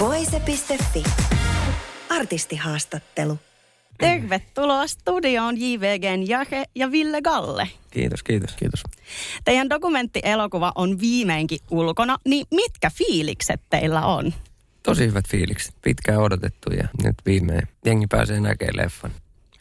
Voise.fi. Artistihaastattelu. Tervetuloa studioon JVGn Jake ja Ville Galle. Kiitos, kiitos. Kiitos. Teidän dokumenttielokuva on viimeinkin ulkona, niin mitkä fiilikset teillä on? Tosi hyvät fiilikset. Pitkään odotettu ja nyt viimein jengi pääsee näkemään leffan.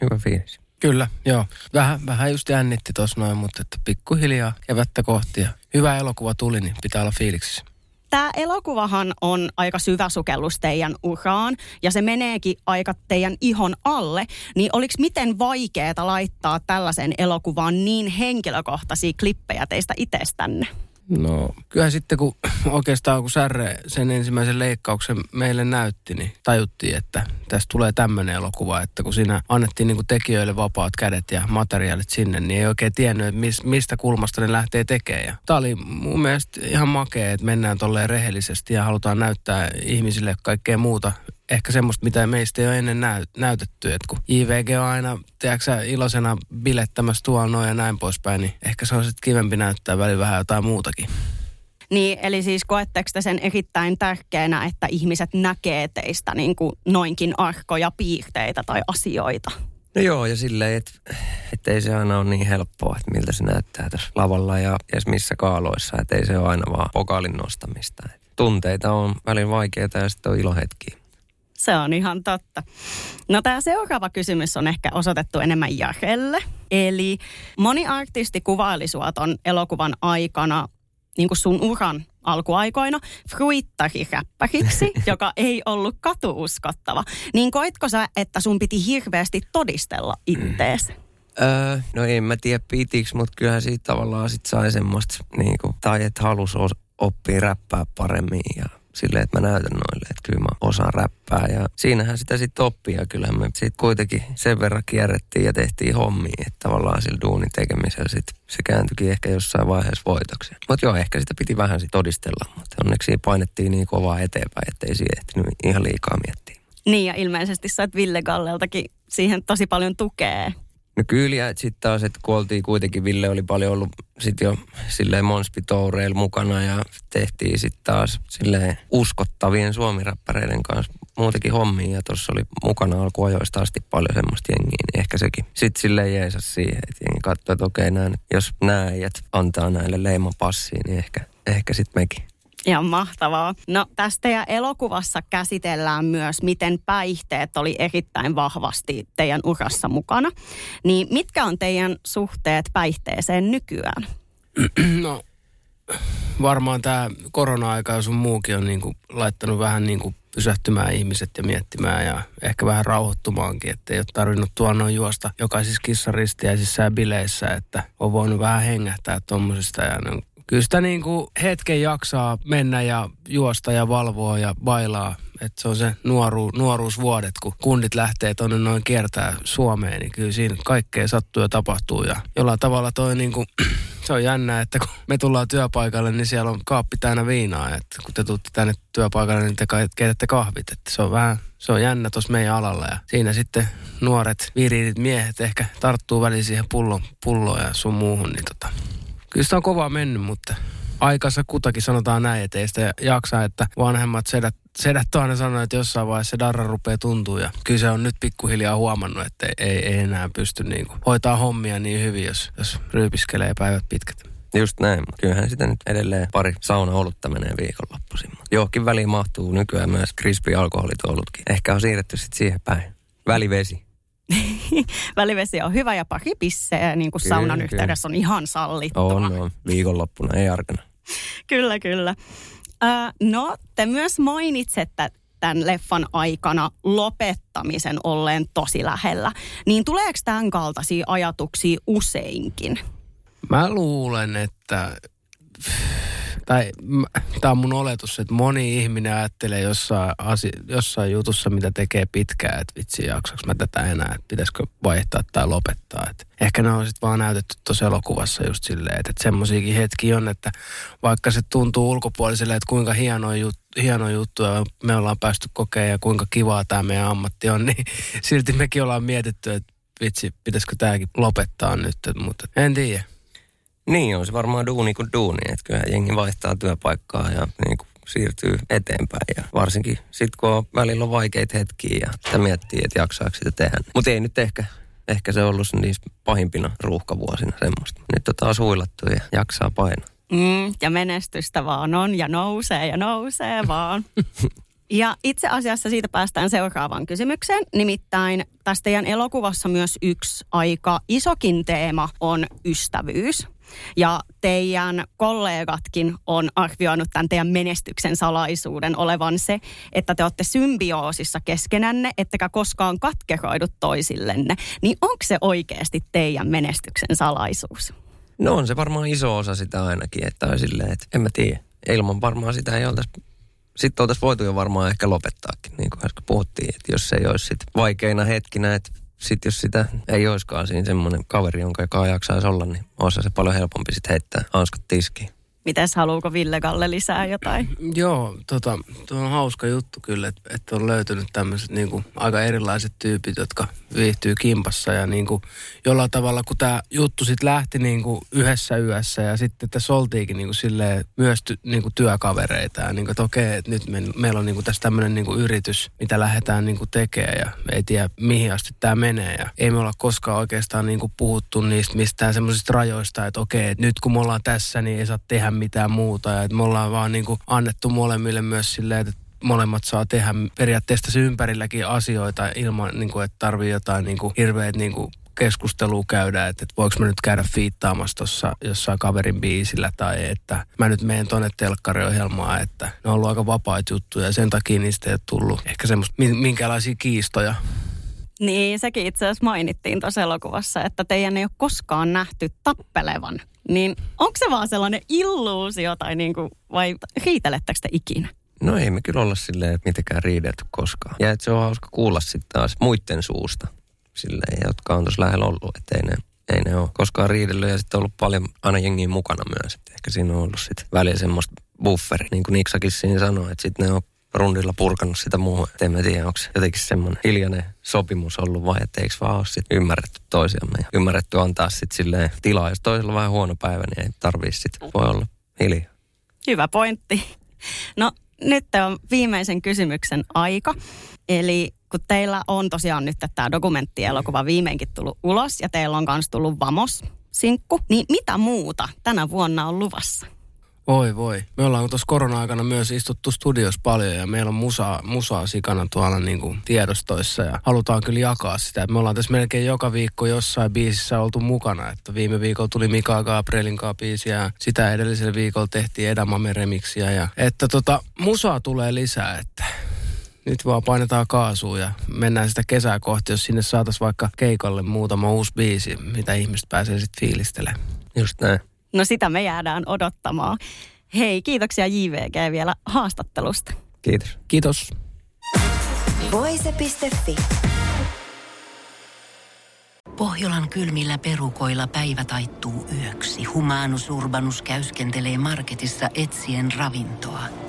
Hyvä fiilis. Kyllä, joo. Vähän, vähän just jännitti tuossa noin, mutta että pikkuhiljaa kevättä kohti ja hyvä elokuva tuli, niin pitää olla fiiliksissä. Tämä elokuvahan on aika syvä sukellus teidän uraan ja se meneekin aika teidän ihon alle. Niin oliko miten vaikeaa laittaa tällaisen elokuvaan niin henkilökohtaisia klippejä teistä itsestänne? No kyllähän sitten kun oikeastaan kun Särre sen ensimmäisen leikkauksen meille näytti, niin tajuttiin, että tästä tulee tämmöinen elokuva, että kun siinä annettiin niin kuin tekijöille vapaat kädet ja materiaalit sinne, niin ei oikein tiennyt, että mis, mistä kulmasta ne lähtee tekemään. Tämä oli mun mielestä ihan makea, että mennään tolleen rehellisesti ja halutaan näyttää ihmisille kaikkea muuta ehkä semmoista, mitä meistä ei ole ennen näy, näytetty. Että kun IVG on aina, tiedätkö ilosena bilettämässä tuolla noin ja näin poispäin, niin ehkä se on sitten kivempi näyttää välillä vähän jotain muutakin. Niin, eli siis koetteko te sen erittäin tärkeänä, että ihmiset näkee teistä niin kuin noinkin arkoja piirteitä tai asioita? No joo, ja silleen, että et ei se aina ole niin helppoa, että miltä se näyttää tässä lavalla ja edes missä kaaloissa. Että ei se ole aina vaan pokaalin nostamista. Et tunteita on välillä vaikeita ja sitten on ilohetkiä. Se on ihan totta. No tämä seuraava kysymys on ehkä osoitettu enemmän Jahelle. Eli moni artisti kuvaili sua ton elokuvan aikana, niin kuin sun uran alkuaikoina, fruittariräppäriksi, joka ei ollut katuuskottava. Niin koitko sä, että sun piti hirveästi todistella ittees? Öö, no en mä tiedä pitiks, mutta kyllähän siitä tavallaan sit sai semmoista, niin kuin, tai että halus oppia räppää paremmin ja silleen, että mä näytän noille, että kyllä mä osaan räppää. Ja siinähän sitä sitten oppii ja kyllähän me sitten kuitenkin sen verran kierrettiin ja tehtiin hommia, että tavallaan sillä duunin tekemisellä sit se kääntyikin ehkä jossain vaiheessa voitoksi. Mutta joo, ehkä sitä piti vähän sitten todistella, mutta onneksi painettiin niin kovaa eteenpäin, ettei siihen ehtinyt ihan liikaa miettiä. Niin ja ilmeisesti sait Ville Galleltakin siihen tosi paljon tukea. No kyllä, että sitten taas, että kun oltiin kuitenkin, Ville oli paljon ollut sitten jo silleen Monspitoureilla mukana ja tehtiin sitten taas silleen uskottavien suomiräppäreiden kanssa muutenkin hommia ja tuossa oli mukana alkuajoista asti paljon semmoista jengiä, niin ehkä sekin sitten silleen jeesas siihen, että jengi katsoi, että okei, näin, jos nämä antaa näille leimapassiin, niin ehkä, ehkä sitten mekin. Ihan mahtavaa. No tästä ja elokuvassa käsitellään myös, miten päihteet oli erittäin vahvasti teidän urassa mukana. Niin mitkä on teidän suhteet päihteeseen nykyään? No varmaan tämä korona-aika ja sun muukin on niinku laittanut vähän niinku pysähtymään ihmiset ja miettimään ja ehkä vähän rauhoittumaankin, että ei ole tarvinnut tuonnoin juosta jokaisissa kissaristiäisissä ja bileissä, että on voinut vähän hengähtää tuommoisista ja ne on kyllä sitä niin kuin hetken jaksaa mennä ja juosta ja valvoa ja bailaa. Että se on se nuoru, nuoruusvuodet, kun kundit lähtee tuonne noin kiertää Suomeen, niin kyllä siinä kaikkea sattuu ja tapahtuu. Ja jollain tavalla toi niin kuin, se on jännä, että kun me tullaan työpaikalle, niin siellä on kaappi täynnä viinaa. Että kun te tuutte tänne työpaikalle, niin te keitätte kahvit. Että se on vähän, se on jännä tuossa meidän alalla. Ja siinä sitten nuoret, viriitit miehet ehkä tarttuu väliin siihen pullon, pulloon ja sun muuhun, niin tota, Kyllä sitä on kovaa mennyt, mutta aikansa kutakin sanotaan näin, että ei sitä jaksa, että vanhemmat sedät, sedät aina sanoo, että jossain vaiheessa se darra rupeaa tuntua. Ja kyllä se on nyt pikkuhiljaa huomannut, että ei, ei enää pysty niin kuin hoitaa hommia niin hyvin, jos, jos ryypiskelee päivät pitkät. Just näin, kyllähän sitä nyt edelleen pari sauna olutta menee viikonloppuisin. Johonkin väliin mahtuu nykyään myös crispy alkoholitoulutkin. Ehkä on siirretty sitten siihen päin. Välivesi. välivesi on hyvä ja pari pisseä, niin kuin kyllä, saunan yhteydessä on ihan sallittua. On, on. Viikonloppuna, ei arkana. kyllä, kyllä. Äh, no, te myös mainitsette tämän leffan aikana lopettamisen olleen tosi lähellä. Niin tuleeko tämän kaltaisia ajatuksia useinkin? Mä luulen, että tai tämä on mun oletus, että moni ihminen ajattelee jossain, asi, jossain jutussa, mitä tekee pitkään, että vitsi jaksaks mä tätä enää, että pitäisikö vaihtaa tai lopettaa. Et ehkä ne on sitten vaan näytetty tuossa elokuvassa just silleen, että, että semmoisiakin hetki on, että vaikka se tuntuu ulkopuoliselle, että kuinka hieno juttu, hieno juttu ja me ollaan päästy kokemaan ja kuinka kivaa tämä meidän ammatti on, niin silti mekin ollaan mietitty, että vitsi, pitäisikö tämäkin lopettaa nyt, mutta en tiedä. Niin on se varmaan duuni kuin duuni, että kyllä jengi vaihtaa työpaikkaa ja niin kuin siirtyy eteenpäin. Ja varsinkin sitten kun on välillä on vaikeita hetkiä ja sitä miettii, että jaksaako sitä tehdä. Mutta ei nyt ehkä, ehkä se ollut niissä pahimpina ruuhkavuosina semmoista. Nyt on taas huilattu ja jaksaa painaa. Mm, ja menestystä vaan on ja nousee ja nousee vaan. Ja itse asiassa siitä päästään seuraavaan kysymykseen. Nimittäin tästä teidän elokuvassa myös yksi aika isokin teema on ystävyys. Ja teidän kollegatkin on arvioinut tämän teidän menestyksen salaisuuden olevan se, että te olette symbioosissa keskenänne, ettekä koskaan katkeroidu toisillenne. Niin onko se oikeasti teidän menestyksen salaisuus? No on se varmaan iso osa sitä ainakin, että silleen, että en mä tiedä. Ilman varmaan sitä ei oltaisi sitten oltaisiin voitu jo varmaan ehkä lopettaakin, niin kuin äsken puhuttiin, että jos se ei olisi sit vaikeina hetkinä, että sitten jos sitä ei olisikaan siinä semmoinen kaveri, jonka joka jaksaisi olla, niin olisi se paljon helpompi sitten heittää hanskat tiskiin. Mites, haluuko Ville Galle lisää jotain? Joo, tota, tuo on hauska juttu kyllä, että, että on löytynyt tämmöiset niin aika erilaiset tyypit, jotka viihtyy kimpassa ja niin kuin, jollain tavalla, kun tämä juttu sitten lähti niin kuin yhdessä yössä ja sitten tässä oltiinkin niin kuin silleen myös ty, niin kuin työkavereita ja niin kuin, että okei, että nyt me, meillä on niin kuin tässä tämmöinen niin kuin yritys, mitä lähdetään niin kuin tekemään ja ei tiedä mihin asti tämä menee ja ei me olla koskaan oikeastaan niin kuin puhuttu niistä mistään semmoisista rajoista, että okei, että nyt kun me ollaan tässä, niin ei saa tehdä mitään muuta. Ja että me ollaan vaan niin kuin annettu molemmille myös silleen, että molemmat saa tehdä periaatteessa ympärilläkin asioita ilman, niin kuin, että tarvii jotain niin kuin, hirveät niin kuin, keskustelua käydä, että, että voiko mä nyt käydä fiittaamassa tuossa jossain kaverin biisillä tai että mä nyt menen tonne telkkariohjelmaan, että ne on ollut aika vapaita juttuja ja sen takia niistä ei ole tullut ehkä semmoista minkälaisia kiistoja. Niin, sekin itse asiassa mainittiin tuossa elokuvassa, että teidän ei ole koskaan nähty tappelevan. Niin onko se vaan sellainen illuusio tai niin kuin, vai riitelettekö te ikinä? No ei me kyllä olla silleen mitenkään riidelty koskaan. Ja että se on hauska kuulla sitten taas muiden suusta, silleen, jotka on tuossa lähellä ollut, että ei ne, ei ne ole koskaan riidellyt ja sitten ollut paljon aina jengiä mukana myös. Et ehkä siinä on ollut sitten välillä semmoista bufferi, niin kuin Niksakin siinä sanoi, että sitten ne on rundilla purkanut sitä muuhun. Et en mä tiedä, onko jotenkin semmoinen hiljainen sopimus ollut vai että eikö vaan ole sit ymmärretty toisiamme. Ja ymmärretty antaa sitten silleen tilaa, jos toisella vähän huono päivä, niin ei tarvii sitten, voi olla hiljaa. Hyvä pointti. No nyt on viimeisen kysymyksen aika. Eli kun teillä on tosiaan nyt tämä dokumenttielokuva viimeinkin tullut ulos ja teillä on myös tullut Vamos-sinkku, niin mitä muuta tänä vuonna on luvassa? Voi voi. Me ollaan tuossa korona-aikana myös istuttu studios paljon ja meillä on musaa, musaa sikana tuolla niin kuin tiedostoissa ja halutaan kyllä jakaa sitä. Me ollaan tässä melkein joka viikko jossain biisissä oltu mukana. Että viime viikolla tuli Mika Gabrielin kanssa biisi ja sitä edellisellä viikolla tehtiin Edamame remiksiä. Ja, että tota, musaa tulee lisää, että nyt vaan painetaan kaasua ja mennään sitä kesää kohti, jos sinne saataisiin vaikka keikalle muutama uusi biisi, mitä ihmiset pääsee sitten fiilistelemään. Just näin. No sitä me jäädään odottamaan. Hei, kiitoksia JVG vielä haastattelusta. Kiitos. Kiitos. Voise.fi. Pohjolan kylmillä perukoilla päivä taittuu yöksi. Humanus Urbanus käyskentelee marketissa etsien ravintoa.